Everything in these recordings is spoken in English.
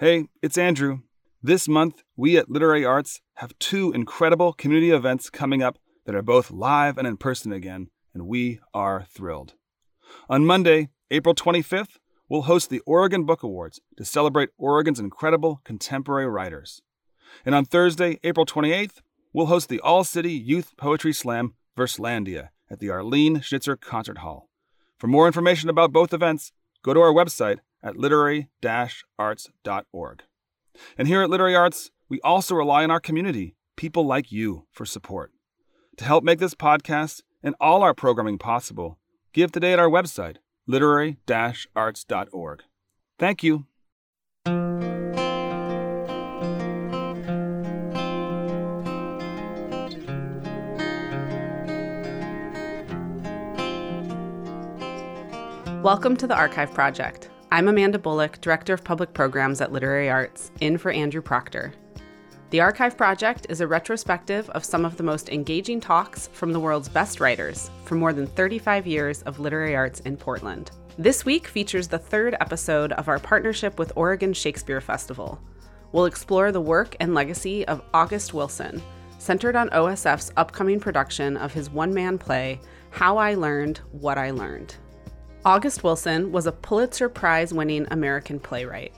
Hey, it's Andrew. This month, we at Literary Arts have two incredible community events coming up that are both live and in person again, and we are thrilled. On Monday, April 25th, we'll host the Oregon Book Awards to celebrate Oregon's incredible contemporary writers. And on Thursday, April 28th, we'll host the All City Youth Poetry Slam Verselandia at the Arlene Schnitzer Concert Hall. For more information about both events, go to our website at literary-arts.org. And here at Literary Arts, we also rely on our community, people like you, for support. To help make this podcast and all our programming possible, give today at our website, literary-arts.org. Thank you. Welcome to the Archive Project. I'm Amanda Bullock, Director of Public Programs at Literary Arts, in for Andrew Proctor. The Archive Project is a retrospective of some of the most engaging talks from the world's best writers for more than 35 years of literary arts in Portland. This week features the third episode of our partnership with Oregon Shakespeare Festival. We'll explore the work and legacy of August Wilson, centered on OSF's upcoming production of his one man play, How I Learned What I Learned. August Wilson was a Pulitzer Prize winning American playwright.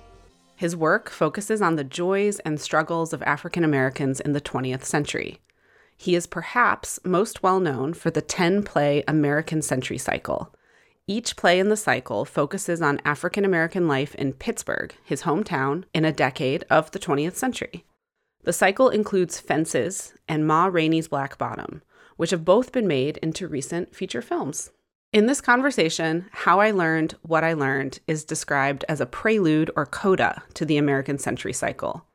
His work focuses on the joys and struggles of African Americans in the 20th century. He is perhaps most well known for the 10 play American Century Cycle. Each play in the cycle focuses on African American life in Pittsburgh, his hometown, in a decade of the 20th century. The cycle includes Fences and Ma Rainey's Black Bottom, which have both been made into recent feature films. In this conversation, how I learned what I learned is described as a prelude or coda to the American Century Cycle.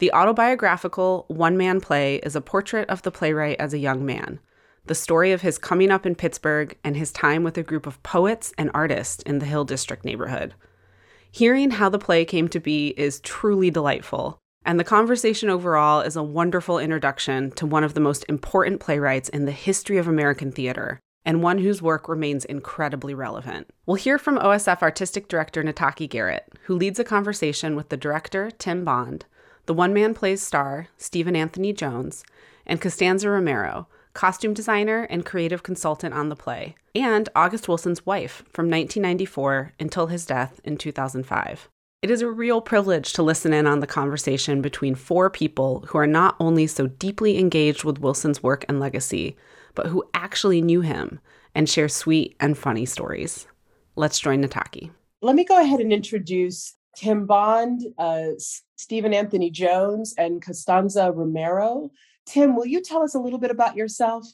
The autobiographical one man play is a portrait of the playwright as a young man, the story of his coming up in Pittsburgh and his time with a group of poets and artists in the Hill District neighborhood. Hearing how the play came to be is truly delightful, and the conversation overall is a wonderful introduction to one of the most important playwrights in the history of American theater and one whose work remains incredibly relevant. We'll hear from OSF Artistic Director Nataki Garrett, who leads a conversation with the director, Tim Bond, the one man plays star, Steven Anthony Jones, and Constanza Romero, costume designer and creative consultant on the play, and August Wilson's wife from 1994 until his death in 2005. It is a real privilege to listen in on the conversation between four people who are not only so deeply engaged with Wilson's work and legacy, but who actually knew him and share sweet and funny stories. Let's join Nataki. Let me go ahead and introduce Tim Bond, uh, Steven Anthony Jones, and Constanza Romero. Tim, will you tell us a little bit about yourself?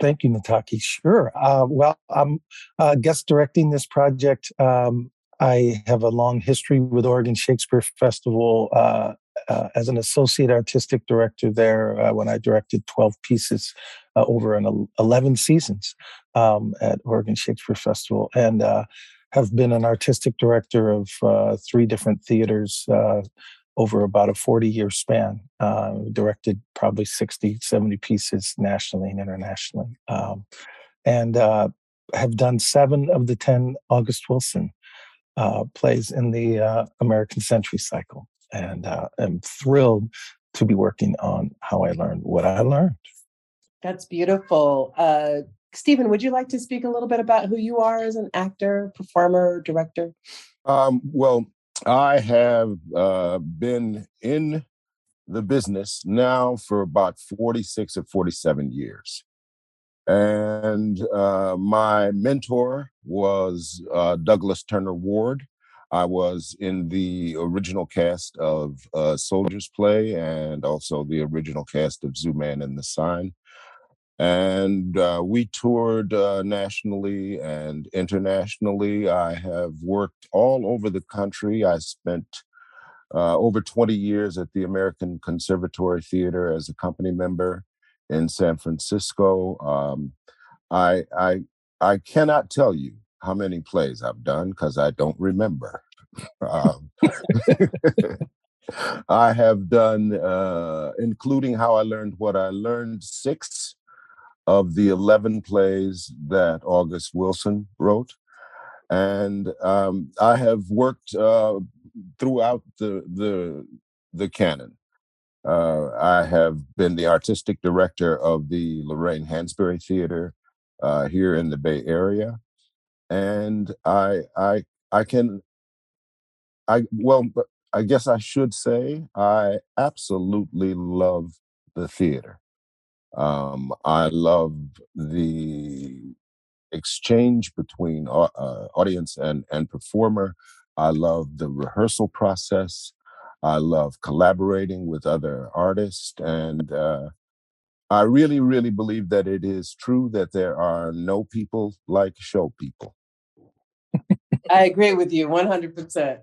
Thank you, Nataki. Sure. Uh, well, I'm uh, guest directing this project. Um, I have a long history with Oregon Shakespeare Festival uh, uh, as an associate artistic director there uh, when I directed 12 pieces uh, over an 11 seasons um, at Oregon Shakespeare Festival, and uh, have been an artistic director of uh, three different theaters uh, over about a 40 year span. directed probably 60, 70 pieces nationally and internationally, um, and have done seven of the 10 August Wilson plays in the American Century Cycle and uh, am thrilled to be working on how I learned what I learned. That's beautiful. Uh, Steven, would you like to speak a little bit about who you are as an actor, performer, director? Um, well, I have uh, been in the business now for about 46 or 47 years. And uh, my mentor was uh, Douglas Turner Ward, I was in the original cast of uh, Soldier's Play and also the original cast of Zooman and the Sign. And uh, we toured uh, nationally and internationally. I have worked all over the country. I spent uh, over 20 years at the American Conservatory Theater as a company member in San Francisco. Um, I, I, I cannot tell you how many plays I've done because I don't remember. um, I have done, uh, including How I Learned What I Learned, six of the 11 plays that August Wilson wrote. And um, I have worked uh, throughout the the the canon. Uh, I have been the artistic director of the Lorraine Hansberry Theater uh, here in the Bay Area, and I I I can I well I guess I should say I absolutely love the theater. Um, I love the exchange between uh, audience and and performer. I love the rehearsal process. I love collaborating with other artists, and uh, I really, really believe that it is true that there are no people like show people. I agree with you 100%,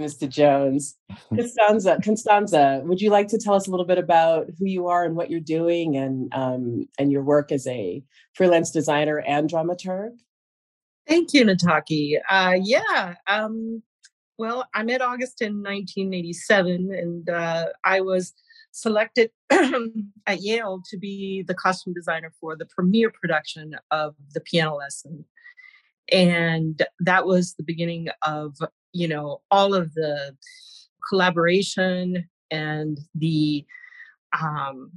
Mr. Jones. Constanza, Constanza, would you like to tell us a little bit about who you are and what you're doing and um, and your work as a freelance designer and dramaturg? Thank you, Nataki. Uh, yeah, um, well, I met August in 1987, and uh, I was selected at Yale to be the costume designer for the premiere production of the piano lesson. And that was the beginning of, you know, all of the collaboration and the, um,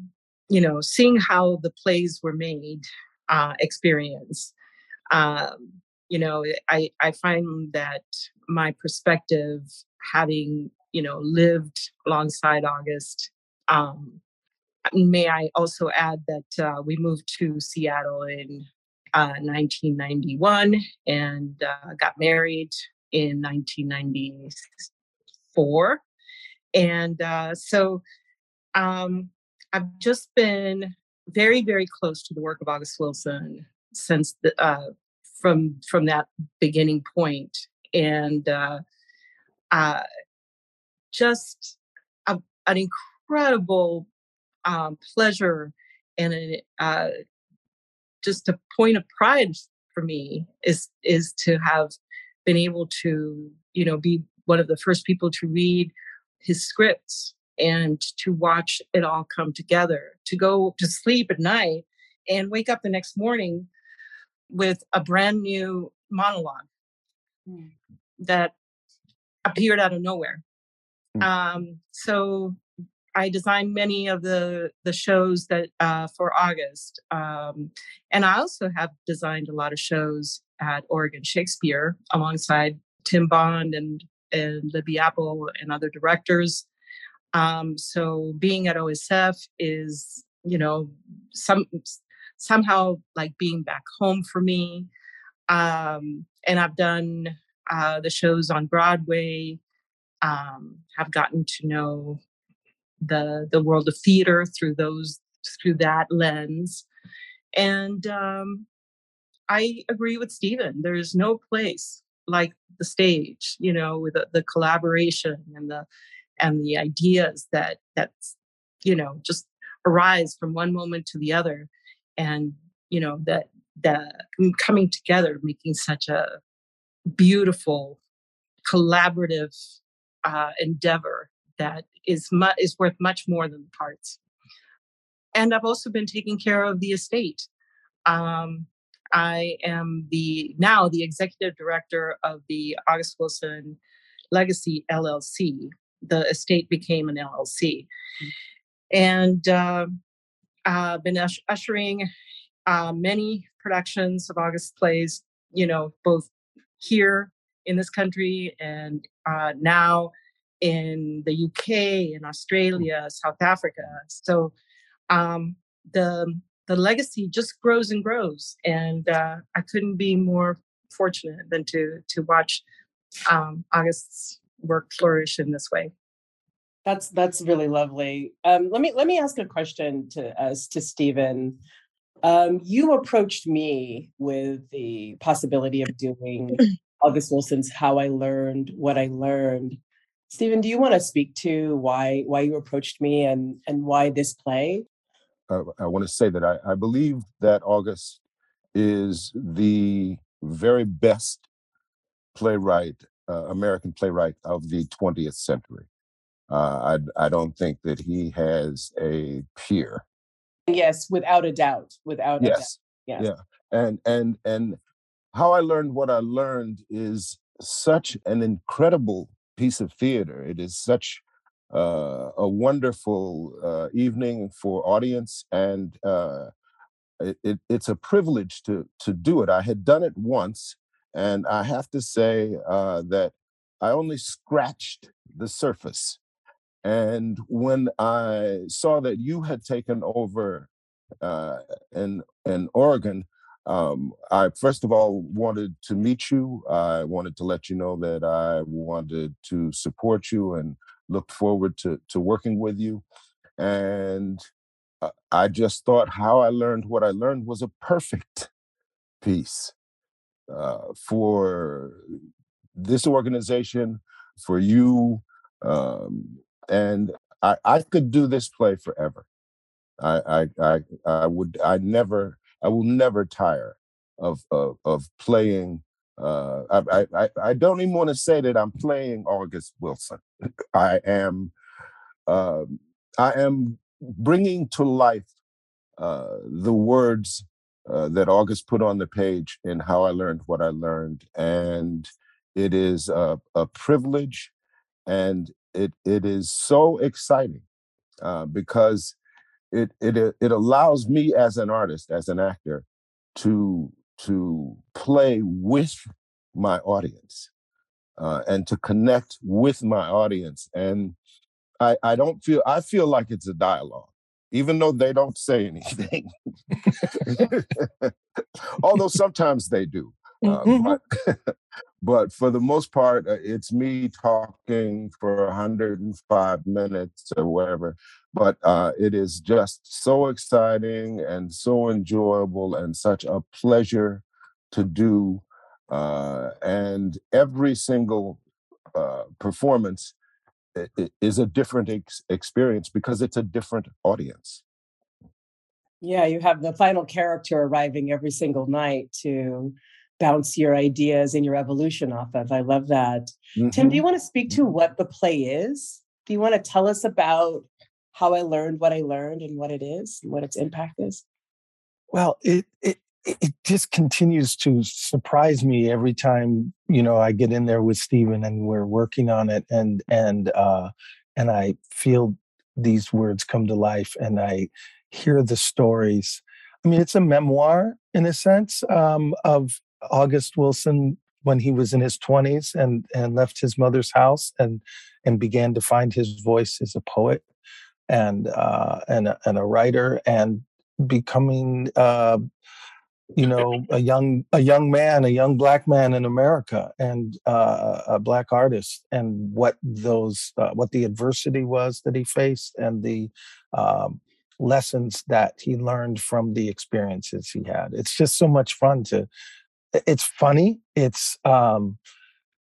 you know, seeing how the plays were made uh, experience. Um, you know, I, I find that my perspective, having, you know, lived alongside August, um, may I also add that uh, we moved to Seattle in uh, 1991 and uh, got married in 1994. And uh, so um, I've just been very, very close to the work of August Wilson since the, uh, from from that beginning point, and uh, uh, just a, an incredible um, pleasure and a, uh, just a point of pride for me is is to have been able to you know be one of the first people to read his scripts and to watch it all come together to go to sleep at night and wake up the next morning with a brand new monologue mm. that appeared out of nowhere. Mm. Um, so I designed many of the the shows that uh, for August, um, and I also have designed a lot of shows at Oregon Shakespeare alongside Tim Bond and and Libby Appel and other directors. Um, so being at OSF is you know some somehow like being back home for me. Um, and I've done uh, the shows on Broadway. Um, have gotten to know the the world of theater through those through that lens, and um, I agree with Steven. There's no place like the stage, you know, with the, the collaboration and the and the ideas that that's you know just arise from one moment to the other and you know that the coming together making such a beautiful collaborative uh, endeavor that is mu- is worth much more than the parts and i've also been taking care of the estate um, i am the now the executive director of the august wilson legacy llc the estate became an llc mm-hmm. and uh, uh, been ush- ushering uh, many productions of August plays, you know, both here in this country and uh, now in the UK, in Australia, South Africa. So um, the the legacy just grows and grows, and uh, I couldn't be more fortunate than to to watch um, August's work flourish in this way. That's that's really lovely. Um, let me let me ask a question to as to Steven. Um, you approached me with the possibility of doing August Wilson's "How I Learned What I Learned." Steven, do you want to speak to why why you approached me and and why this play? Uh, I want to say that I, I believe that August is the very best playwright, uh, American playwright of the 20th century. Uh, I, I don't think that he has a peer. Yes, without a doubt. Without yes. doubt. Yes. Yeah. And and and how I learned what I learned is such an incredible piece of theater. It is such uh, a wonderful uh, evening for audience, and uh, it, it, it's a privilege to to do it. I had done it once, and I have to say uh, that I only scratched the surface. And when I saw that you had taken over uh, in in Oregon, um, I first of all wanted to meet you. I wanted to let you know that I wanted to support you and look forward to to working with you. And I just thought how I learned what I learned was a perfect piece uh, for this organization, for you, um, and I, I could do this play forever. I, I, I, I would, I never, I will never tire of of, of playing. Uh, I, I, I don't even want to say that I'm playing August Wilson. I am, uh, I am bringing to life uh, the words uh, that August put on the page in How I Learned What I Learned, and it is a, a privilege, and it it is so exciting uh, because it it it allows me as an artist, as an actor, to to play with my audience uh, and to connect with my audience. And I, I don't feel I feel like it's a dialogue, even though they don't say anything. Although sometimes they do. Uh, but, but for the most part, uh, it's me talking for 105 minutes or whatever. But uh, it is just so exciting and so enjoyable and such a pleasure to do. Uh, and every single uh, performance is a different ex- experience because it's a different audience. Yeah, you have the final character arriving every single night to bounce your ideas and your evolution off of. I love that. Mm-hmm. Tim, do you mm-hmm. want to speak to what the play is? Do you want to tell us about how I learned what I learned and what it is and what its impact is? Well, it it it just continues to surprise me every time you know I get in there with Steven and we're working on it and and uh and I feel these words come to life and I hear the stories. I mean, it's a memoir in a sense um, of August Wilson when he was in his 20s and and left his mother's house and and began to find his voice as a poet and uh, and and a writer and becoming uh, you know a young a young man a young black man in America and uh, a black artist and what those uh, what the adversity was that he faced and the um, lessons that he learned from the experiences he had. It's just so much fun to it's funny it's um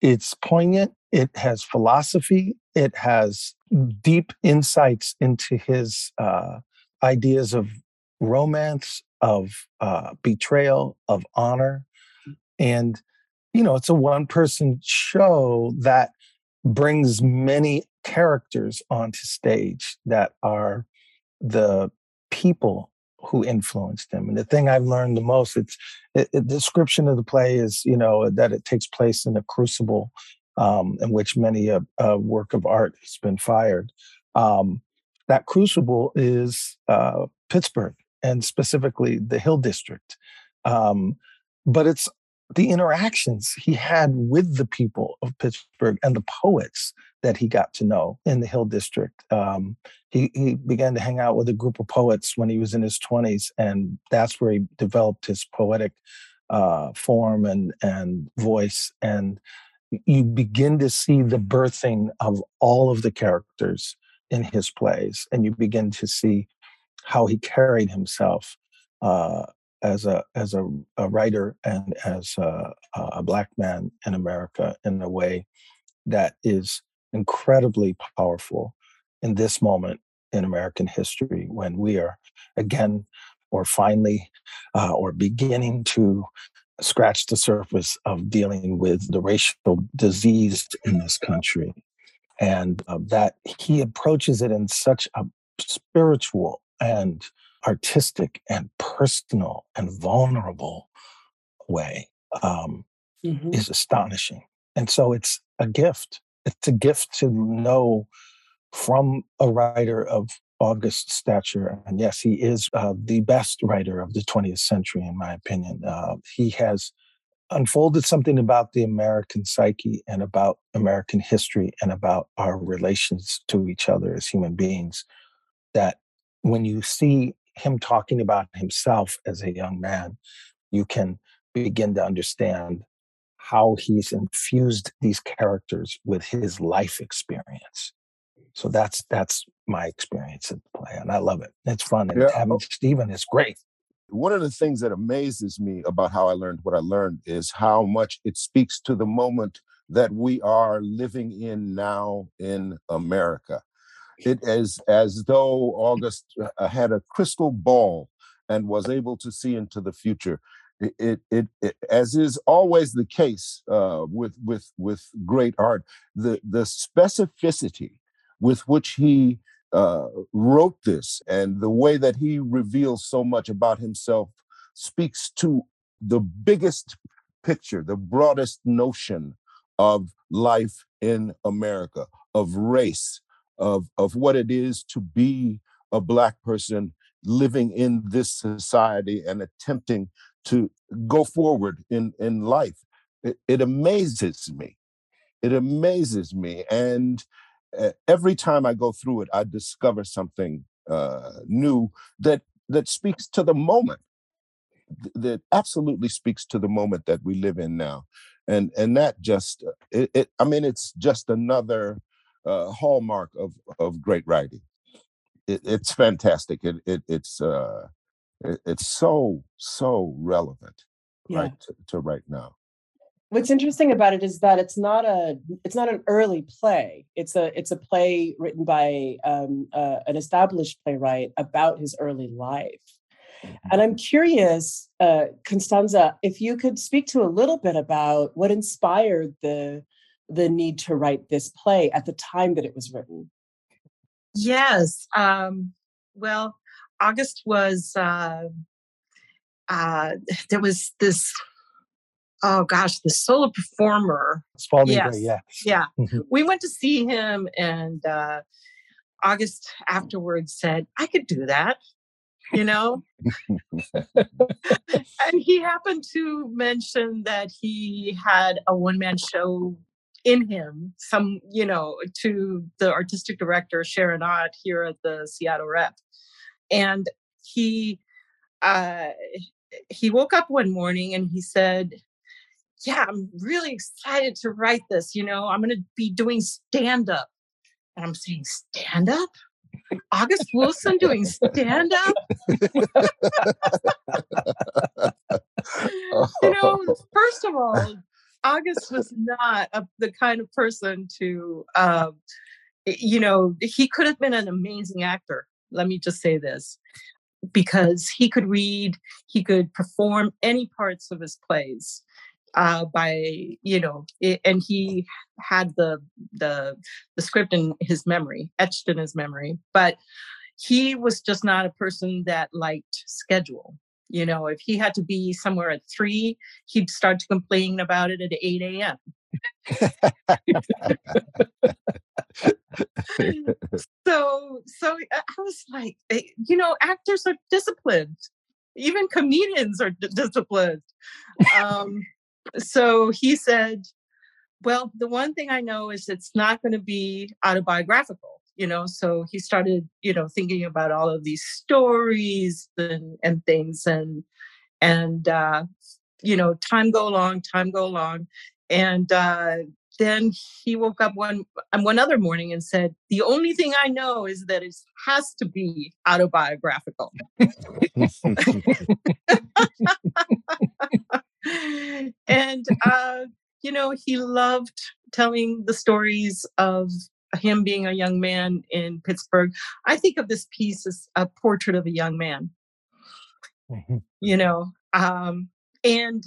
it's poignant it has philosophy it has deep insights into his uh ideas of romance of uh betrayal of honor and you know it's a one person show that brings many characters onto stage that are the people who influenced him. And the thing I've learned the most, it's it, the description of the play is, you know, that it takes place in a crucible um, in which many a, a, work of art has been fired. Um, that crucible is uh, Pittsburgh and specifically the Hill District. Um, but it's the interactions he had with the people of Pittsburgh and the poets that he got to know in the Hill District. Um, he, he began to hang out with a group of poets when he was in his 20s, and that's where he developed his poetic uh, form and, and voice. And you begin to see the birthing of all of the characters in his plays, and you begin to see how he carried himself uh, as a as a, a writer and as a, a, black man in America in a way that is incredibly powerful in this moment in American history when we are again or finally uh, or beginning to scratch the surface of dealing with the racial disease in this country and uh, that he approaches it in such a spiritual and artistic and personal and vulnerable way um, mm-hmm. is astonishing and so it's a gift it's a gift to know from a writer of August stature. And yes, he is uh, the best writer of the 20th century, in my opinion. Uh, he has unfolded something about the American psyche and about American history and about our relations to each other as human beings that when you see him talking about himself as a young man, you can begin to understand how he's infused these characters with his life experience. So that's that's my experience at the play, and I love it. It's fun, and yeah. having oh Steven is great. One of the things that amazes me about how I learned what I learned is how much it speaks to the moment that we are living in now in America. It is as though August uh, had a crystal ball and was able to see into the future. It, it, it, it as is always the case uh, with with with great art, the the specificity with which he uh, wrote this and the way that he reveals so much about himself speaks to the biggest picture, the broadest notion of life in America, of race, of, of what it is to be a Black person living in this society and attempting to go forward in, in life. It, it amazes me. It amazes me. And every time I go through it, I discover something uh, new that that speaks to the moment. That absolutely speaks to the moment that we live in now, and and that just uh, it. it I mean, it's just another uh, hallmark of of great writing. It, it's fantastic. It, it it's uh, it, it's so so relevant, yeah. right to, to right now what's interesting about it is that it's not a it's not an early play. It's a it's a play written by um, uh, an established playwright about his early life. And i'm curious uh, constanza if you could speak to a little bit about what inspired the the need to write this play at the time that it was written. Yes um, well august was uh, uh, there was this oh gosh, the solo performer. Spalding yes. Gray, yeah. Yeah. Mm-hmm. we went to see him and uh, August afterwards said, I could do that, you know? and he happened to mention that he had a one man show in him, some, you know, to the artistic director, Sharon Ott, here at the Seattle Rep. And he, uh, he woke up one morning and he said, yeah, I'm really excited to write this. You know, I'm going to be doing stand up. And I'm saying, stand up? August Wilson doing stand up? you know, first of all, August was not a, the kind of person to, uh, you know, he could have been an amazing actor. Let me just say this because he could read, he could perform any parts of his plays uh, by you know, it, and he had the the the script in his memory, etched in his memory. But he was just not a person that liked schedule. You know, if he had to be somewhere at three, he'd start to complain about it at eight a.m. so so I was like, eh, you know, actors are disciplined. Even comedians are d- disciplined. Um, so he said, Well, the one thing I know is it's not going to be autobiographical, you know. So he started, you know, thinking about all of these stories and, and things and and uh, you know, time go along, time go along. And uh then he woke up one one other morning and said, "The only thing I know is that it has to be autobiographical." And uh, you know, he loved telling the stories of him being a young man in Pittsburgh. I think of this piece as a portrait of a young man. Mm-hmm. You know, um, and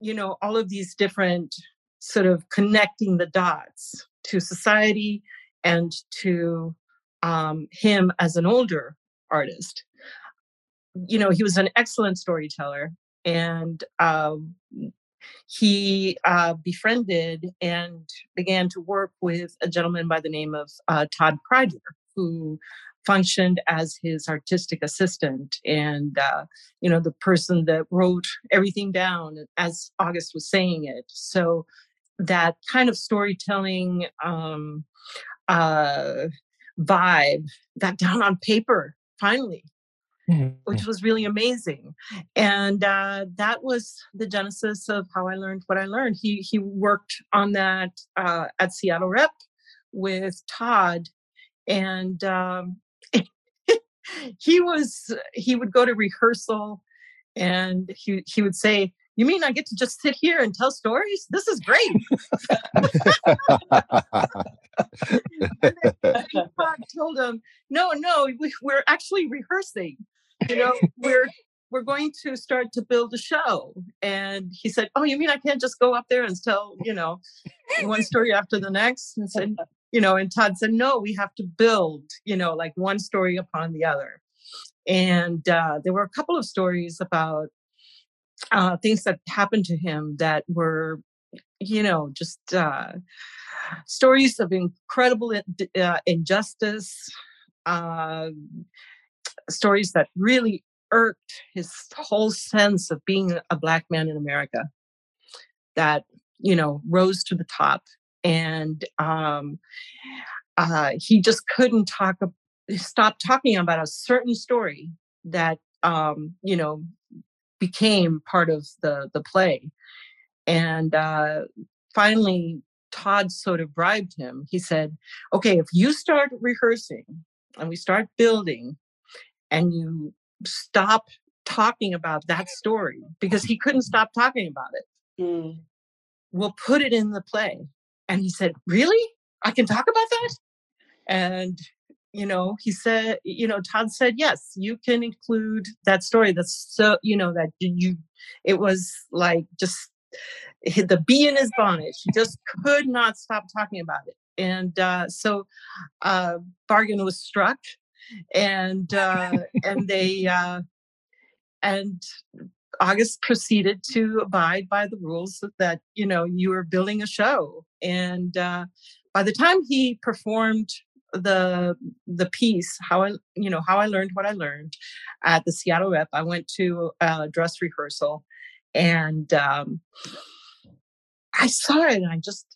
you know, all of these different sort of connecting the dots to society and to um, him as an older artist. You know, he was an excellent storyteller and um, he uh, befriended and began to work with a gentleman by the name of uh, Todd Kreidler, who functioned as his artistic assistant and uh, you know the person that wrote everything down as august was saying it. So that kind of storytelling um, uh, vibe got down on paper finally mm-hmm. which was really amazing and uh, that was the genesis of how i learned what i learned he he worked on that uh, at seattle rep with todd and um, he was he would go to rehearsal and he he would say you mean I get to just sit here and tell stories? This is great. Told him, no, no, we, we're actually rehearsing. You know, we're we're going to start to build a show. And he said, Oh, you mean I can't just go up there and tell, you know, one story after the next? And said, you know, and Todd said, no, we have to build, you know, like one story upon the other. And uh, there were a couple of stories about uh, things that happened to him that were, you know, just uh, stories of incredible uh, injustice, uh, stories that really irked his whole sense of being a black man in America that, you know, rose to the top. And um, uh, he just couldn't talk stop talking about a certain story that um, you know became part of the the play. And uh, finally todd sort of bribed him. He said okay if you start rehearsing and we start building and you stop talking about that story because he couldn't stop talking about it mm. we'll put it in the play and he said, Really? I can talk about that? And, you know, he said, you know, Todd said, Yes, you can include that story. That's so, you know, that you, it was like just the bee in his bonnet. He just could not stop talking about it. And uh, so uh, bargain was struck and uh, and they uh, and August proceeded to abide by the rules that you know you were building a show, and uh, by the time he performed the the piece, how I you know how I learned what I learned at the Seattle Rep, I went to a dress rehearsal, and um, I saw it, and I just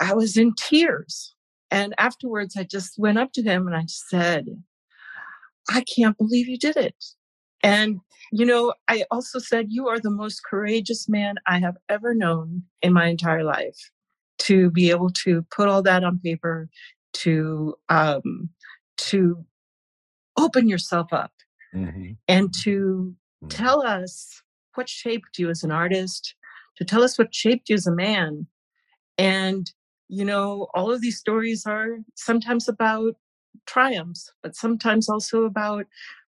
I was in tears. And afterwards, I just went up to him and I said, "I can't believe you did it." And, you know, I also said, You are the most courageous man I have ever known in my entire life to be able to put all that on paper, to, um, to open yourself up mm-hmm. and to mm-hmm. tell us what shaped you as an artist, to tell us what shaped you as a man. And, you know, all of these stories are sometimes about triumphs, but sometimes also about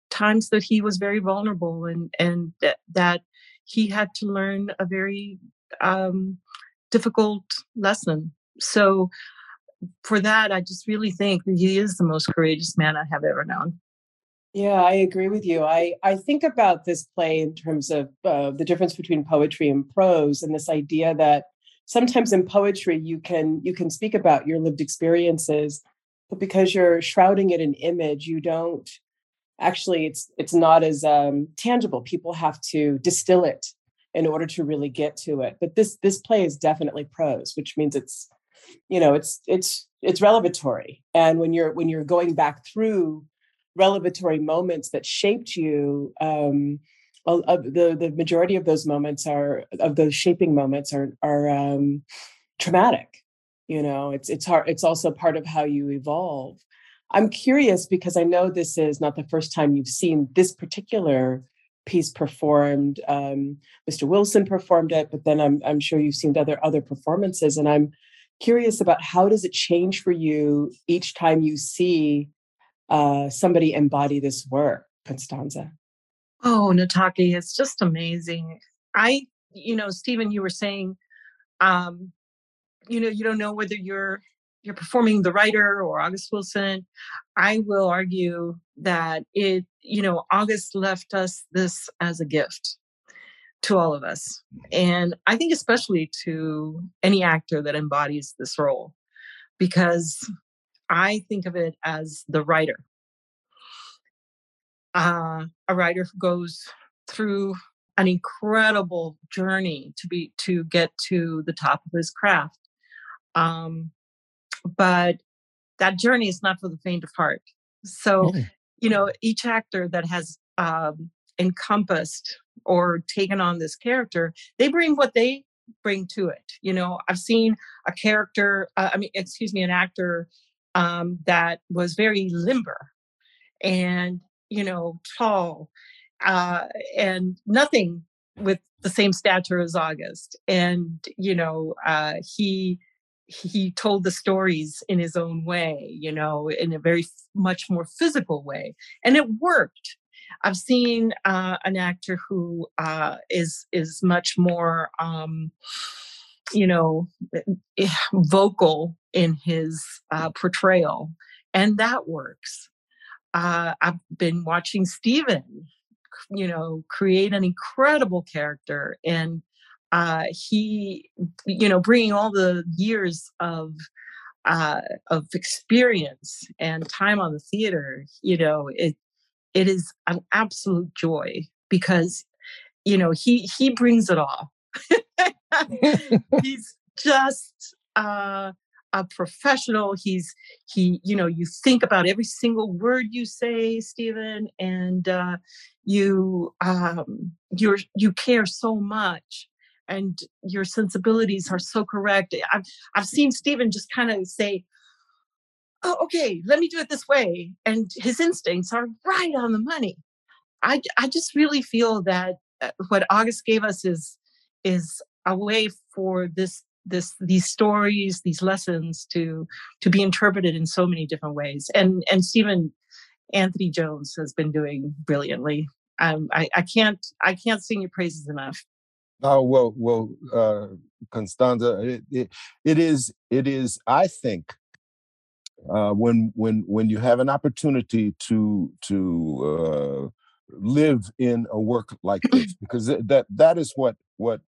times that he was very vulnerable and and that, that he had to learn a very um, difficult lesson. So for that, I just really think that he is the most courageous man I have ever known. Yeah, I agree with you. I, I think about this play in terms of uh, the difference between poetry and prose, and this idea that sometimes in poetry you can you can speak about your lived experiences, but because you're shrouding it in image, you don't actually it's it's not as um, tangible. People have to distill it in order to really get to it. But this this play is definitely prose which means it's you know it's it's it's revelatory. And when you're when you're going back through revelatory moments that shaped you um the the majority of those moments are of those shaping moments are are um traumatic you know it's it's hard it's also part of how you evolve I'm curious because I know this is not the first time you've seen this particular piece performed. Um, Mr. Wilson performed it, but then I'm, I'm sure you've seen other other performances, and I'm curious about how does it change for you each time you see uh, somebody embody this work, Constanza. Oh, Nataki, it's just amazing. I, you know, Steven, you were saying, um, you know, you don't know whether you're you're performing the writer or August Wilson, I will argue that it, you know, August left us this as a gift. to all of us. And I think, especially to any actor that embodies this role, because I think of it as the writer. Uh, a writer who goes through an incredible journey to be to get to the top of his craft. Um, but that journey is not for the faint of heart. So, you know, each actor that has um, encompassed or taken on this character, they bring what they bring to it. You know, I've seen a character, uh, I mean, excuse me, an actor um, that was very limber and, you know, tall uh, and nothing with the same stature as August. And, you know, uh, he, he told the stories in his own way, you know, in a very much more physical way, and it worked. I've seen uh, an actor who uh, is is much more, um, you know, eh, eh, vocal in his uh, portrayal, and that works. Uh, I've been watching Steven, you know, create an incredible character, and uh, he, you know, bringing all the years of uh, of experience and time on the theater, you know, it it is an absolute joy because, you know, he he brings it all. He's just uh, a professional. He's he, you know, you think about every single word you say, Steven, and uh, you um, you're you care so much and your sensibilities are so correct. I've I've seen Steven just kind of say, "Oh, okay, let me do it this way," and his instincts are right on the money. I I just really feel that uh, what August gave us is is a way for this this these stories these lessons to to be interpreted in so many different ways and and steven Anthony Jones has been doing brilliantly um, I, I can't I can't sing your praises enough Oh well, well, uh, Constanza, it, it, it is it is. I think uh, when when when you have an opportunity to to uh, live in a work like this, because that that is what what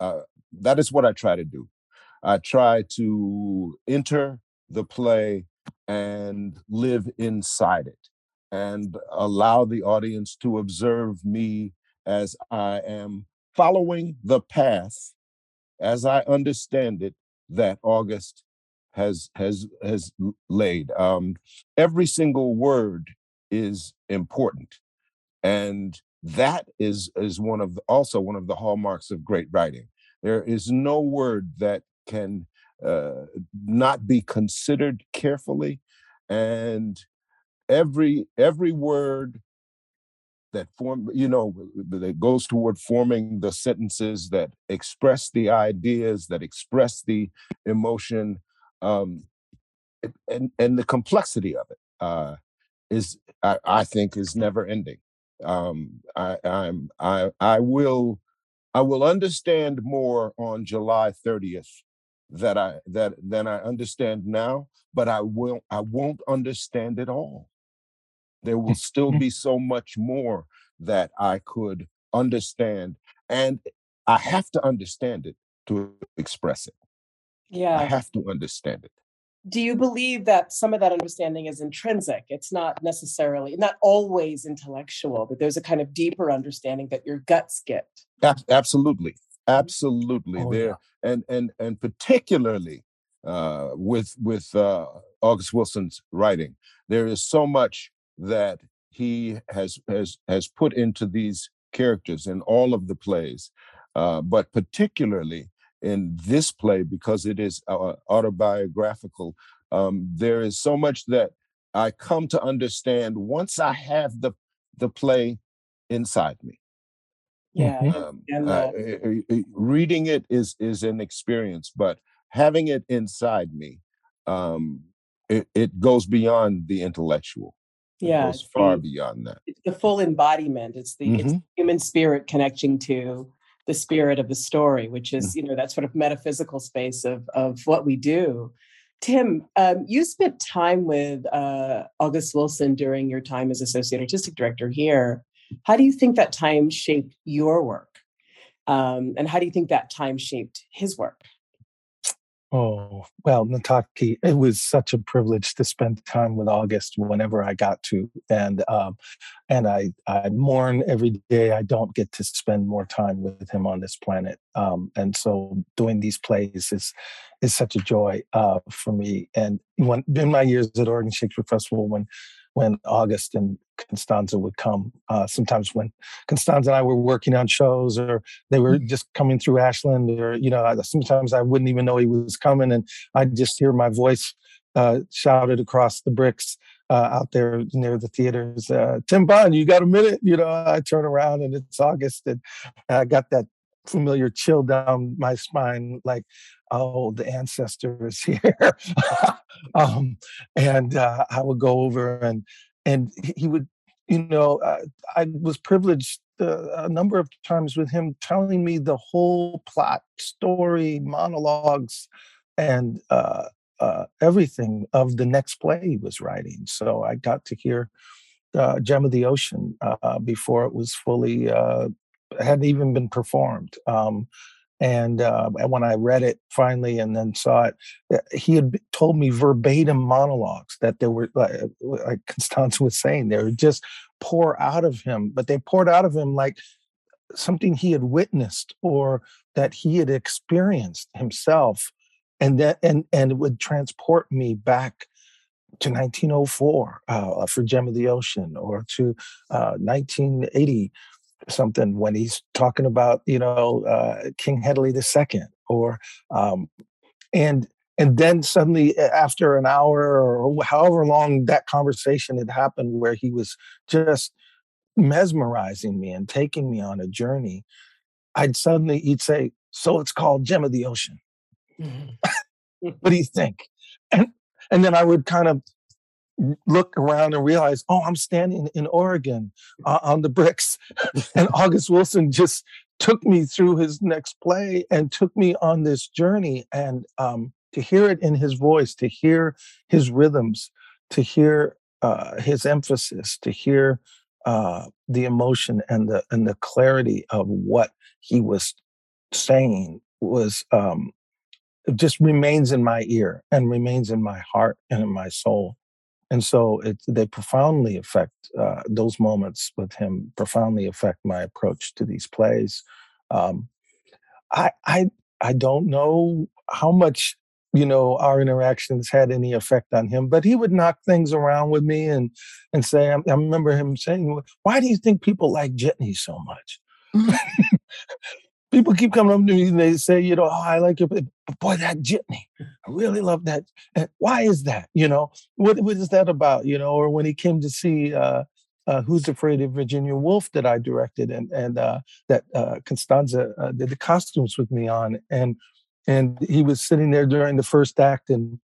uh, that is what I try to do. I try to enter the play and live inside it, and allow the audience to observe me as I am following the path as I understand it that August has has has laid. Um, every single word is important, and that is is one of the, also one of the hallmarks of great writing. There is no word that can uh, not be considered carefully, and every every word that form you know that goes toward forming the sentences that express the ideas that express the emotion um, and and the complexity of it uh, is I, I, think is never ending. Um, I, I'm I I will I will understand more on July 30th that I that than I understand now, but I will I won't understand it all there will still be so much more that I could understand. And I have to understand it to express it. Yeah. I have to understand it. Do you believe that some of that understanding is intrinsic? It's not necessarily, not always intellectual, but there's a kind of deeper understanding that your guts get. absolutely. Absolutely. Oh, there yeah. and and and particularly uh, with with uh, August Wilson's writing, there is so much that he has has has put into these characters in all of the plays, uh, but particularly in this play because it is uh, autobiographical. Um, there is so much that I come to understand once I have the the play inside me. Yeah, um, uh, reading it is is an experience, but having it inside me, um, it, it goes beyond the intellectual yeah goes far the, beyond that it's the full embodiment it's the mm-hmm. it's human spirit connecting to the spirit of the story which is mm-hmm. you know that sort of metaphysical space of of what we do tim um, you spent time with uh, august wilson during your time as associate artistic director here how do you think that time shaped your work Um, and how do you think that time shaped his work? Oh, well, Nataki, it was such a privilege to spend time with August whenever I got to. And um, and I, I mourn every day I don't get to spend more time with him on this planet. Um, and so doing these plays is is such a joy uh, for me. And when in my years at Oregon Shakespeare Festival, when when August and Constanza would come. Uh, sometimes when Constanza and I were working on shows, or they were just coming through Ashland, or you know, sometimes I wouldn't even know he was coming, and I'd just hear my voice uh, shouted across the bricks uh, out there near the theaters. Uh, Tim Bond, you got a minute? You know, I turn around and it's August, and I got that familiar chill down my spine, like, oh, the ancestor is here. um, and uh, I would go over and and he would, you know, uh, I was privileged uh, a number of times with him telling me the whole plot, story, monologues, and uh, uh, everything of the next play he was writing. So I got to hear uh, Gem of the Ocean before it was fully hadn't even been performed. Um, and uh, when I read it finally and then saw it, uh, he had told me verbatim monologues that there were, like, like Constanza was saying, they were just pour out of him, but they poured out of him like something he had witnessed or that he had experienced himself, and that and and it would transport me back to 1904 uh, for Gem of the Ocean or to uh, 1980 something when he's talking about you know uh, King Hedley II or um, and and then suddenly after an hour or however long that conversation had happened where he was just mesmerizing me and taking me on a journey i'd suddenly he'd say so it's called gem of the ocean mm-hmm. what do you think and and then i would kind of look around and realize, oh, I'm standing in Oregon uh, on the bricks. and August Wilson just took me through his next play and took me on this journey. And um, to hear it in his voice, to hear his rhythms, to hear uh, his emphasis, to hear uh, the emotion and the and the clarity of what he was saying was um, just remains in my ear and remains in my heart and in my soul and so it, they profoundly affect uh, those moments with him profoundly affect my approach to these plays. Um, I, I i don't know how much you know our interactions had any effect on him but he would knock things around with me and and say i, I remember him saying why do you think people like jitney so much people keep coming up to me and they say, you know, oh, I like your, boy, that jitney, I really love that. And why is that? You know, what what is that about? You know, or when he came to see uh, uh, Who's Afraid of Virginia Woolf that I directed and and uh, that uh, Constanza uh, did the costumes with me on, and and he was sitting there during the first act and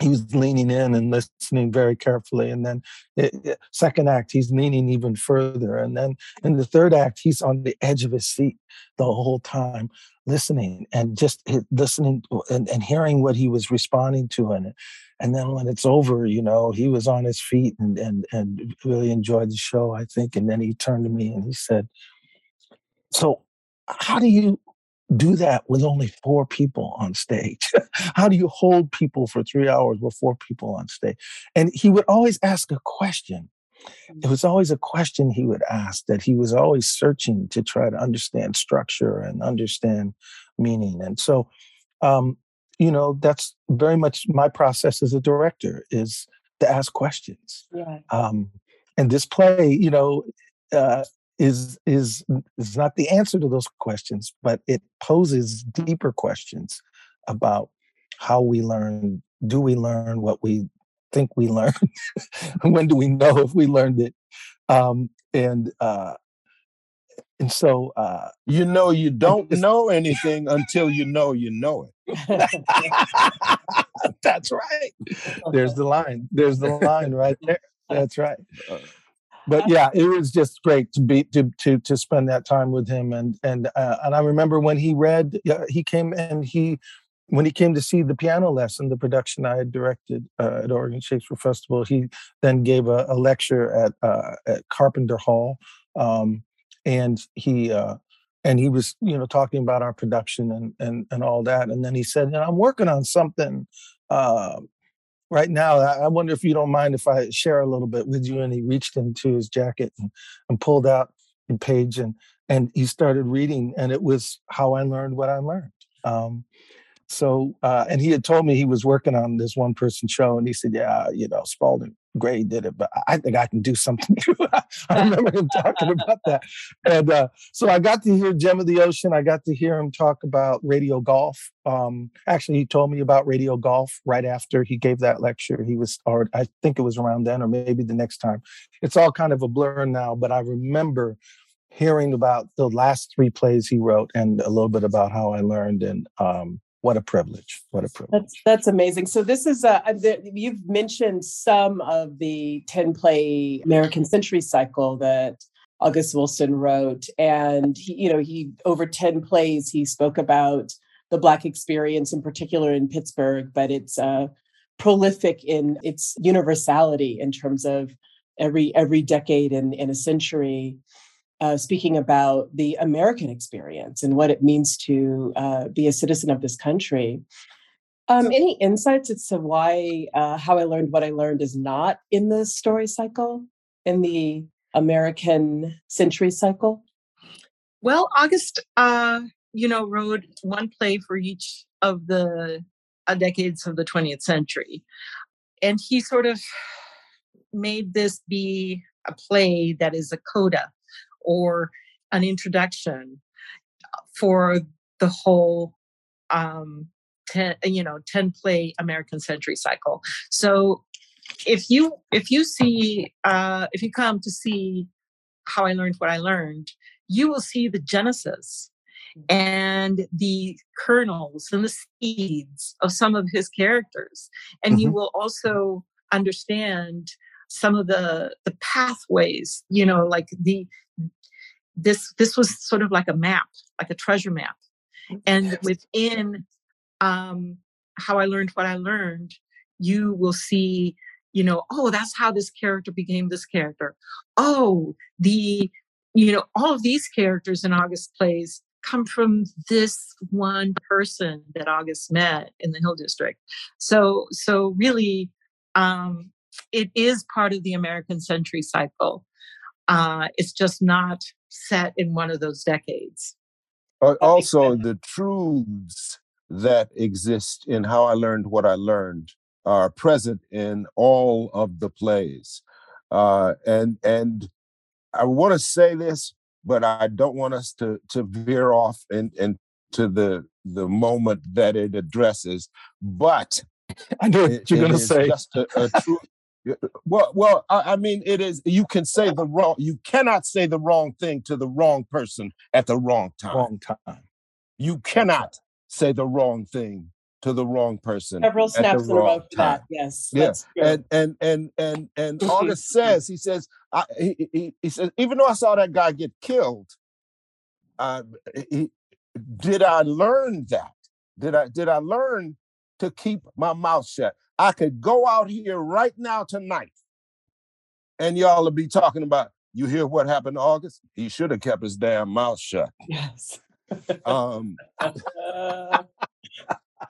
he was leaning in and listening very carefully and then it, it, second act he's leaning even further and then in the third act he's on the edge of his seat the whole time listening and just eh, listening and, and hearing what he was responding to and and then when it's over you know he was on his feet and and and really enjoyed the show i think and then he turned to me and he said so how do you do that with only four people on stage? How do you hold people for three hours with four people on stage? And he would always ask a question. It was always a question he would ask that he was always searching to try to understand structure and understand meaning. And so, um, you know, that's very much my process as a director is to ask questions. Yeah. Um, and this play, you know, uh, is is is not the answer to those questions, but it poses deeper questions about how we learn. Do we learn what we think we learned? when do we know if we learned it? Um, and uh, and so uh, you know you don't know anything until you know you know it. That's right. There's the line. There's the line right there. That's right. But yeah, it was just great to be to to to spend that time with him. And and uh, and I remember when he read, uh, he came and he when he came to see the piano lesson, the production I had directed uh, at Oregon Shakespeare Festival, he then gave a, a lecture at uh, at Carpenter Hall, um, and he uh, and he was you know talking about our production and and and all that and then he said i'm working on something uh, right now i wonder if you don't mind if i share a little bit with you. And he reached into his jacket and, and pulled out a page and and he started reading and it was how i learned what i learned. Um, so uh, and he had told me he was working on this one person show and he said yeah you know spalding Gray did it, but I think I can do something. I remember him talking about that. And uh, so I got to hear Gem of the Ocean. I got to hear him talk about radio golf. Um, actually, he told me about radio golf right after he gave that lecture. He was, or I think it was around then, or maybe the next time. It's all kind of a blur now, but I remember hearing about the last three plays he wrote and a little bit about how I learned. And um, what a privilege. What a privilege. that's that's amazing. So this is uh, you've mentioned some of the 10 play american century cycle that august wilson wrote and he, you know he over 10 plays he spoke about the black experience in particular in pittsburgh but it's uh, prolific in its universality in terms of every every decade in, in a century uh, speaking about the American experience and what it means to uh, be a citizen of this country. Um, any insights as to why uh, How I Learned What I Learned is not in the story cycle, in the American century cycle? Well, August, uh, you know, wrote one play for each of the uh, decades of the 20th century. And he sort of made this be a play that is a coda or an introduction for the whole um, ten, you know 10 play american century cycle so if you if you see uh, if you come to see how i learned what i learned you will see the genesis and the kernels and the seeds of some of his characters and mm-hmm. you will also understand some of the the pathways you know like the this this was sort of like a map like a treasure map. And within um how i learned what i learned you will see you know oh that's how this character became this character. Oh the you know all of these characters in august plays come from this one person that august met in the hill district. So so really um it is part of the american century cycle uh, it's just not set in one of those decades. Uh, also, the truths that exist in how I learned what I learned are present in all of the plays, uh, and and I want to say this, but I don't want us to to veer off and and to the the moment that it addresses. But I know what you're going to say. Just a, a true, well, well, I, I, mean, it is. You can say the wrong. You cannot say the wrong thing to the wrong person at the wrong time. Wrong time. You cannot say the wrong thing to the wrong person. Several snaps in a row for that. Yes. Yeah. And and and and and August says he says I, he, he he says even though I saw that guy get killed, uh, he, did I learn that? Did I did I learn to keep my mouth shut? I could go out here right now tonight and y'all will be talking about, you hear what happened to August? He should have kept his damn mouth shut. Yes. um, uh,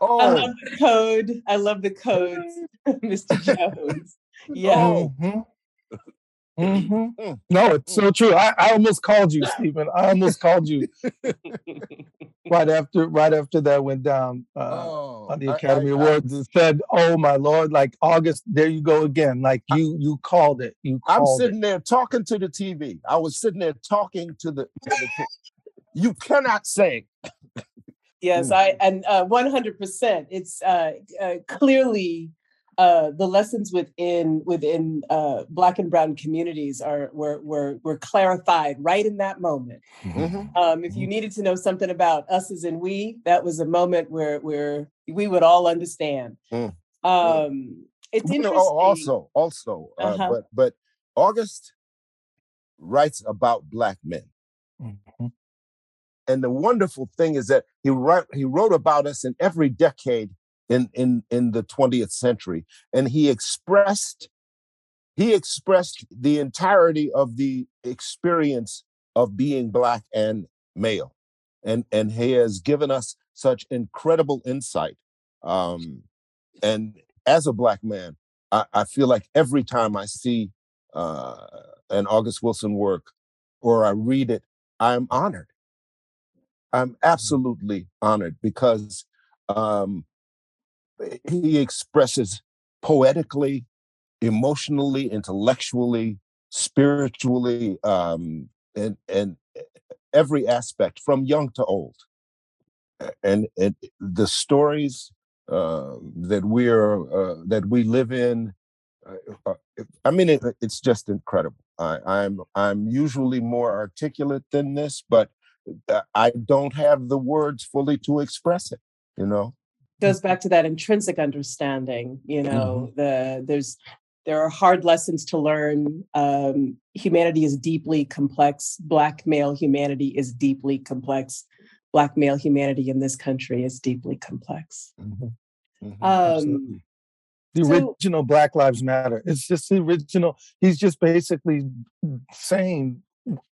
oh. I love the code. I love the codes, Mr. Jones. Yeah. Mm-hmm. Mm-hmm. Mm. No, it's so true. I, I almost called you, Steven. I almost called you right after right after that went down uh, oh, on the Academy I, I, Awards and said, "Oh my Lord!" Like August, there you go again. Like you you called it. You. Called I'm sitting it. there talking to the TV. I was sitting there talking to the. To the you cannot say. yes, I and uh, 100%. It's uh, uh, clearly uh, the lessons within within uh, Black and Brown communities are were were were clarified right in that moment. Mm-hmm. Um, if you mm-hmm. needed to know something about us as in we, that was a moment where where we would all understand. Mm. Um, it's you know, also also, uh, uh-huh. but but August writes about Black men. Mm-hmm. And the wonderful thing is that he wrote he wrote about us in every decade in in in the 20th century and he expressed he expressed the entirety of the experience of being black and male and and he has given us such incredible insight. Um, and as a black man, I, I feel like every time I see uh, an August Wilson work or I read it, I'm honored. I'm absolutely honored because um, he expresses poetically, emotionally, intellectually, spiritually, um, and and every aspect from young to old. And, and the stories uh, that we're uh, that we live in, uh, uh I mean, it, it's just incredible. I, I'm I'm usually more articulate than this, but uh, I don't have the words fully to express it. You know, goes back to that intrinsic understanding. You know, mm-hmm. the there's there are hard lessons to learn. Um, humanity is deeply complex. Black male humanity is deeply complex. Black male humanity in this country is deeply complex. Mm-hmm. Mm-hmm. Um, the so, original Black Lives Matter. It's just the original. He's just basically saying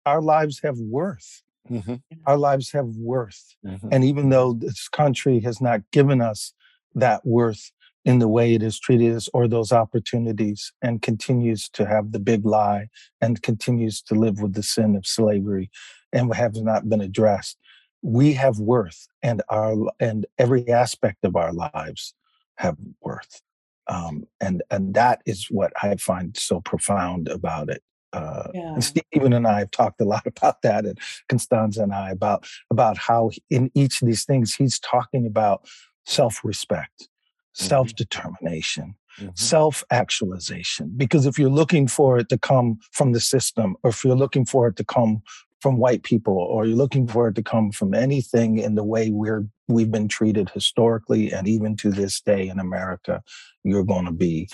our lives have worth. Mm-hmm. Our lives have worth. Mm-hmm. And even though this country has not given us that worth, in the way it has treated us or those opportunities and continues to have the big lie and continues to live with the sin of slavery and have not been addressed we have worth and our and every aspect of our lives have worth um, and and that is what i find so profound about it uh, yeah. and Steven and I have talked a lot about that, and Constanza and I about about how in each of these things he's talking about self-respect, mm-hmm. self determination, mm-hmm. self actualization. Because if you're looking for it to come from the system, or if you're looking for it to come from white people, or you're looking for it to come from anything in the way we're we've been treated historically and even to this day in America, you're going to be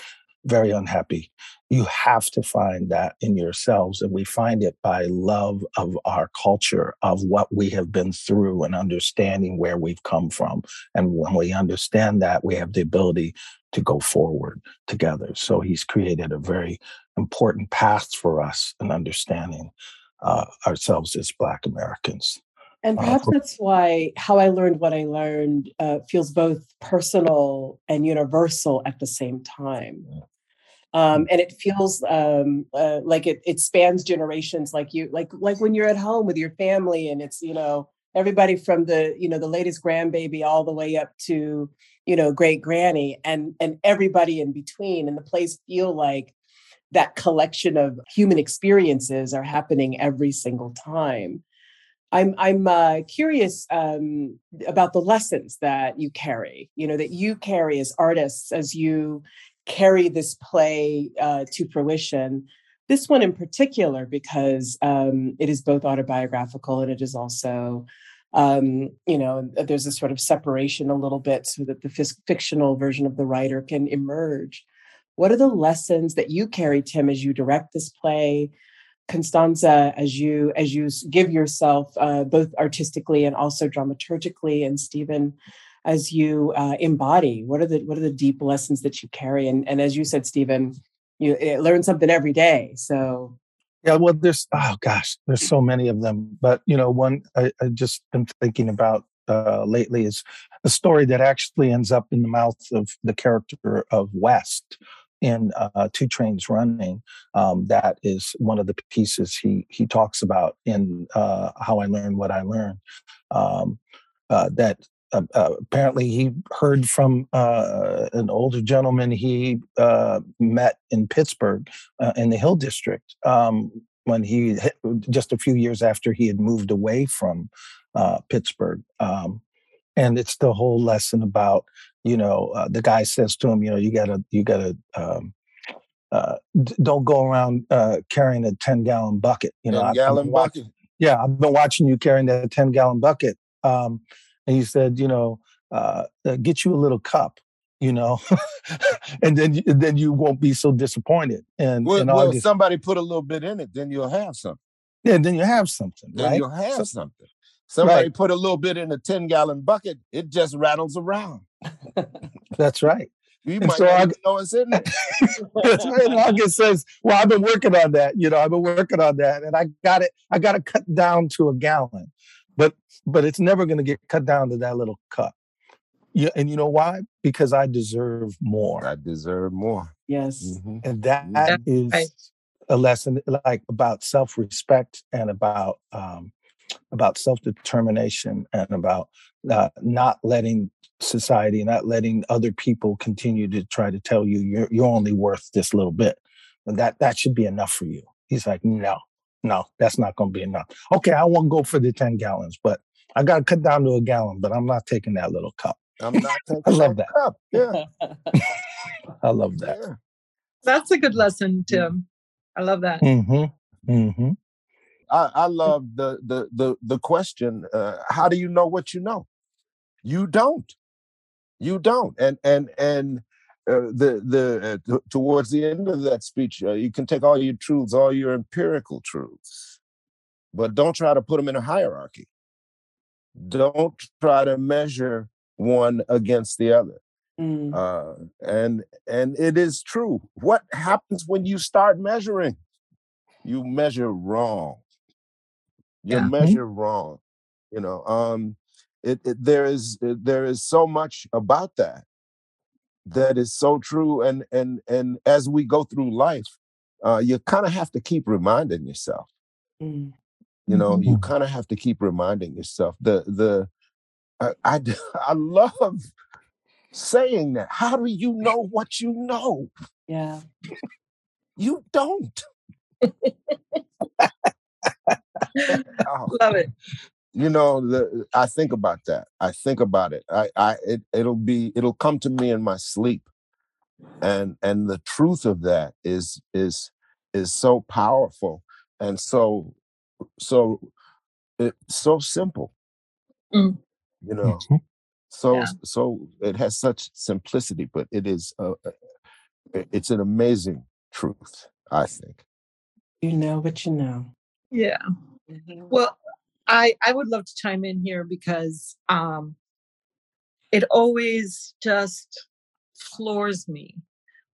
very unhappy. You have to find that in yourselves. And we find it by love of our culture, of what we have been through, and understanding where we've come from. And when we understand that, we have the ability to go forward together. So he's created a very important path for us in understanding uh, ourselves as Black Americans. And uh, perhaps that's why how I learned what I learned uh, feels both personal and universal at the same time um, and it feels um, uh, like it, it spans generations like you like like when you're at home with your family and it's you know everybody from the you know the latest grandbaby all the way up to you know great granny and and everybody in between and the place feel like that collection of human experiences are happening every single time. I'm i'm uh, curious um, about the lessons that you carry you know that you carry as artists as you carry this play uh, to fruition. This one in particular, because um, it is both autobiographical and it is also, um, you know, there's a sort of separation a little bit so that the f- fictional version of the writer can emerge. What are the lessons that you carry, Tim, as you direct this play? Constanza, as you as you give yourself uh, both artistically and also dramaturgically, and Steven, as you uh, embody? What are the what are the deep lessons that you carry? And and as you said, Steven, you eh, learn something every day. So yeah, well, there's oh gosh, there's so many of them. But you know, one I, I just been thinking about uh, lately is a story that actually ends up in the mouth of the character of West in uh, Two Trains Running. Um, that is one of the pieces he he talks about in uh, How I Learned What I Learned. Um, uh, that uh, uh, apparently he heard from uh, an older gentleman he uh, met in Pittsburgh uh, in the Hill District um, when he just a few years after he had moved away from uh, Pittsburgh. Um, and it's the whole lesson about you know the guy says to him, you know, you gotta you gotta um, don't go around carrying a ten gallon bucket. You know, gallon bucket. Yeah, I've been watching you carrying that ten gallon bucket. And he said, you know, uh, uh, get you a little cup, you know, and then and then you won't be so disappointed. And well, well somebody put a little bit in it, then you'll have something. Yeah, then you have something. Then right? you'll have so, something. Somebody right. put a little bit in a 10 gallon bucket, it just rattles around. That's right. You and might so not know it's in there. That's right. And August says, Well, I've been working on that. You know, I've been working on that. And I got it, I got to cut down to a gallon. But but it's never going to get cut down to that little cup. Yeah, and you know why? Because I deserve more. I deserve more. Yes. Mm-hmm. And that Yeah, is right. a lesson like about self-respect and about um, about self-determination and about uh, not letting society, not letting other people continue to try to tell you you're you're only worth this little bit. And that that should be enough for you. He's like, no, no, that's not going to be enough. Okay, I won't go for the ten gallons, but I got to cut down to a gallon. But I'm not taking that little cup. I'm not taking I love that that. cup. Yeah. I love that. yeah. That's a good lesson, Tim. I love that. Mm-hmm. Mm-hmm. I, I love the the the the question. Uh, how do you know what you know? You don't. You don't. And and and uh, the the uh, t- towards the end of that speech, uh, you can take all your truths, all your empirical truths, but don't try to put them in a hierarchy. Don't try to measure one against the other. Mm. Uh, and and it is true. What happens when you start measuring? You measure wrong. You Yeah. measure wrong. You know, um, it, it there is there is so much about that that is so true. And and and as we go through life, uh, you kind of have to keep reminding yourself. Mm. You know, you Mhm. kind of have to keep reminding yourself. The the I, I I love saying that. How do you know what you know? Yeah. You don't. Oh, Love it. You know, the, I think about that. I think about it. I, I, it, it'll be, it'll come to me in my sleep, and and the truth of that is is is so powerful and so so it, so simple. Mm. You know, so Yeah. so it has such simplicity, but it is uh, uh, it's an amazing truth. I think. You know what you know. Yeah. Mhm. Well, I I would love to chime in here because um, it always just floors me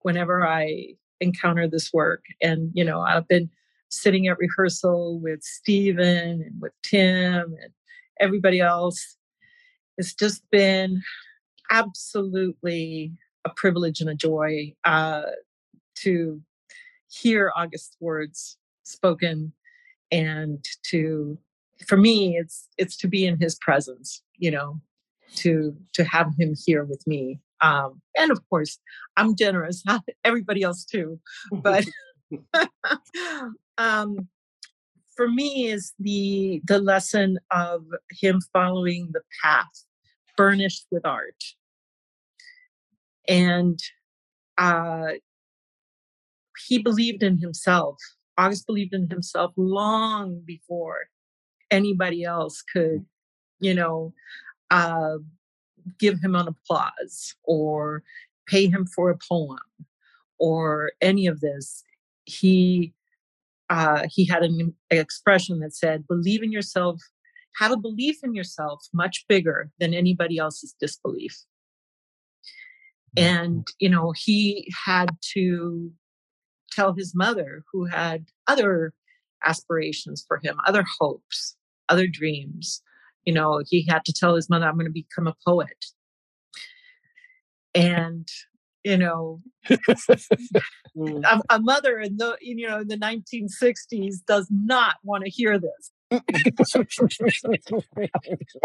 whenever I encounter this work. And you know, I've been sitting at rehearsal with Steven and with Tim and everybody else. It's just been absolutely a privilege and a joy uh, to hear August's words spoken and to for me it's it's to be in his presence you know to to have him here with me. Um and of course i'm generous everybody else too but um for me is the the lesson of him following the path burnished with art. And uh he believed in himself. August believed in himself long before anybody else could you know uh give him an applause or pay him for a poem or any of this he uh he had an expression that said believe in yourself have a belief in yourself much bigger than anybody else's disbelief. And you know he had to tell his mother who had other aspirations for him other hopes other dreams. You know he had to tell his mother i'm going to become a poet. And you know Mm. a, a mother in the you know in the 1960s does not want to hear this.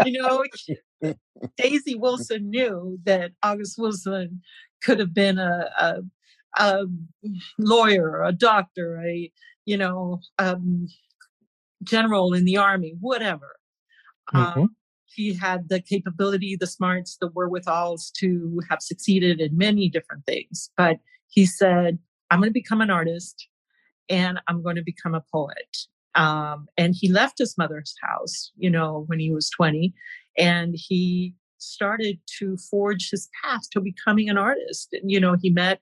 You know daisy wilson knew that august wilson could have been a, a, a lawyer a doctor a you know um, general in the army whatever Mhm. um, he had the capability the smarts the wherewithals to have succeeded in many different things but he said i'm going to become an artist and i'm going to become a poet um, and he left his mother's house you know when he was 20 and he started to forge his path to becoming an artist and you know he met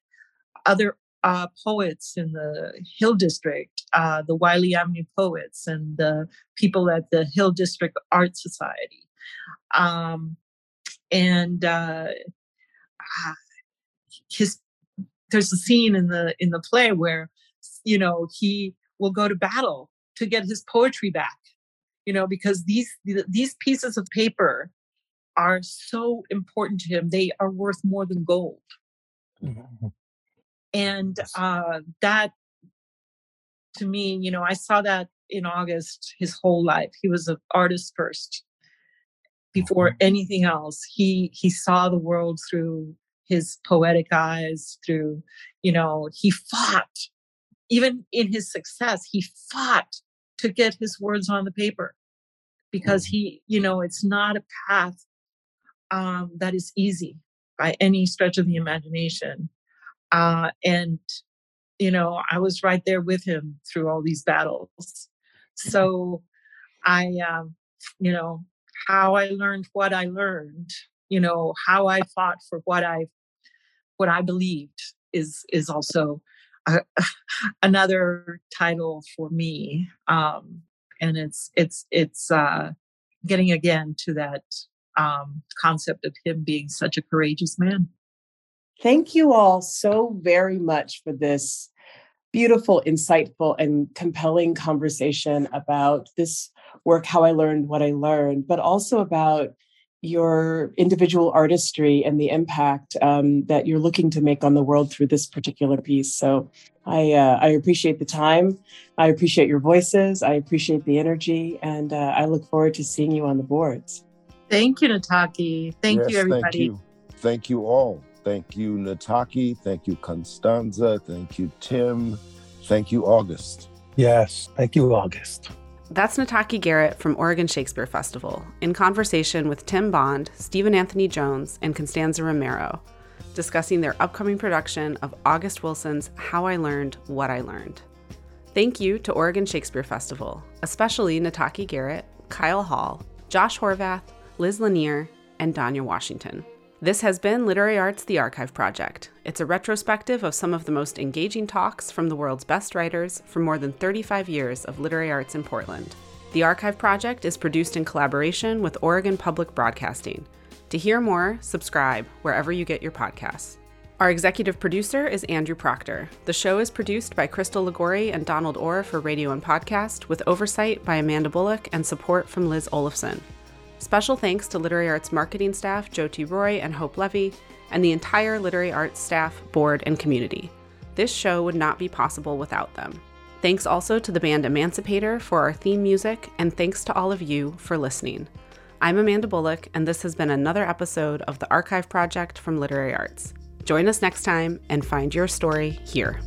other uh, poets in the hill district uh, the Wylie avenue poets and the people at the hill district art society um, and uh, ah, his there's a scene in the in the play where you know he will go to battle to get his poetry back you know, because these these pieces of paper are so important to him. They are worth more than gold. Mm-hmm. And uh, that, to me, you know, I saw that in August his whole life. He was an artist first. Before mm-hmm. anything else, he he saw the world through his poetic eyes. Through, you know, he fought. Even in his success, he fought to get his words on the paper because mm-hmm. he, you know, it's not a path um, that is easy by any stretch of the imagination. Uh, and, you know, I was right there with him through all these battles. So I, um, you know, how I learned what I learned, you know, how I fought for what I, what I believed is, is also a, another title for me. Um, and it's, it's, it's, uh, getting again to that um, concept of him being such a courageous man. Thank you all so very much for this beautiful, insightful, and compelling conversation about this work, How I Learned What I Learned, but also about your individual artistry and the impact um, that you're looking to make on the world through this particular piece. So I, uh, I appreciate the time. I appreciate your voices. I appreciate the energy. And uh, I look forward to seeing you on the boards. Thank you, Nataki. Thank yes, you, everybody. Thank you. Thank you all. Thank you, Nataki. Thank you, Constanza. Thank you, Tim. Thank you, August. Yes. Thank you, August. That's Nataki Garrett from Oregon Shakespeare Festival in conversation with Tim Bond, Steven Anthony Jones, and Constanza Romero, discussing their upcoming production of August Wilson's How I Learned What I Learned. Thank you to Oregon Shakespeare Festival, especially Nataki Garrett, Kyle Hall, Josh Horvath, Liz Lanier, and Danya Washington. This has been Literary Arts The Archive Project. It's a retrospective of some of the most engaging talks from the world's best writers for more than 35 years of literary arts in Portland. The Archive Project is produced in collaboration with Oregon Public Broadcasting. To hear more, subscribe wherever you get your podcasts. Our executive producer is Andrew Proctor. The show is produced by Crystal Ligori and Donald Orr for radio and podcast, with oversight by Amanda Bullock and support from Liz Olafson. Special thanks to Literary Arts marketing staff Jyoti Roy and Hope Levy, and the entire Literary Arts staff, board, and community. This show would not be possible without them. Thanks also to the band Emancipator for our theme music, and thanks to all of you for listening. I'm Amanda Bullock, and this has been another episode of the Archive Project from Literary Arts. Join us next time and find your story here.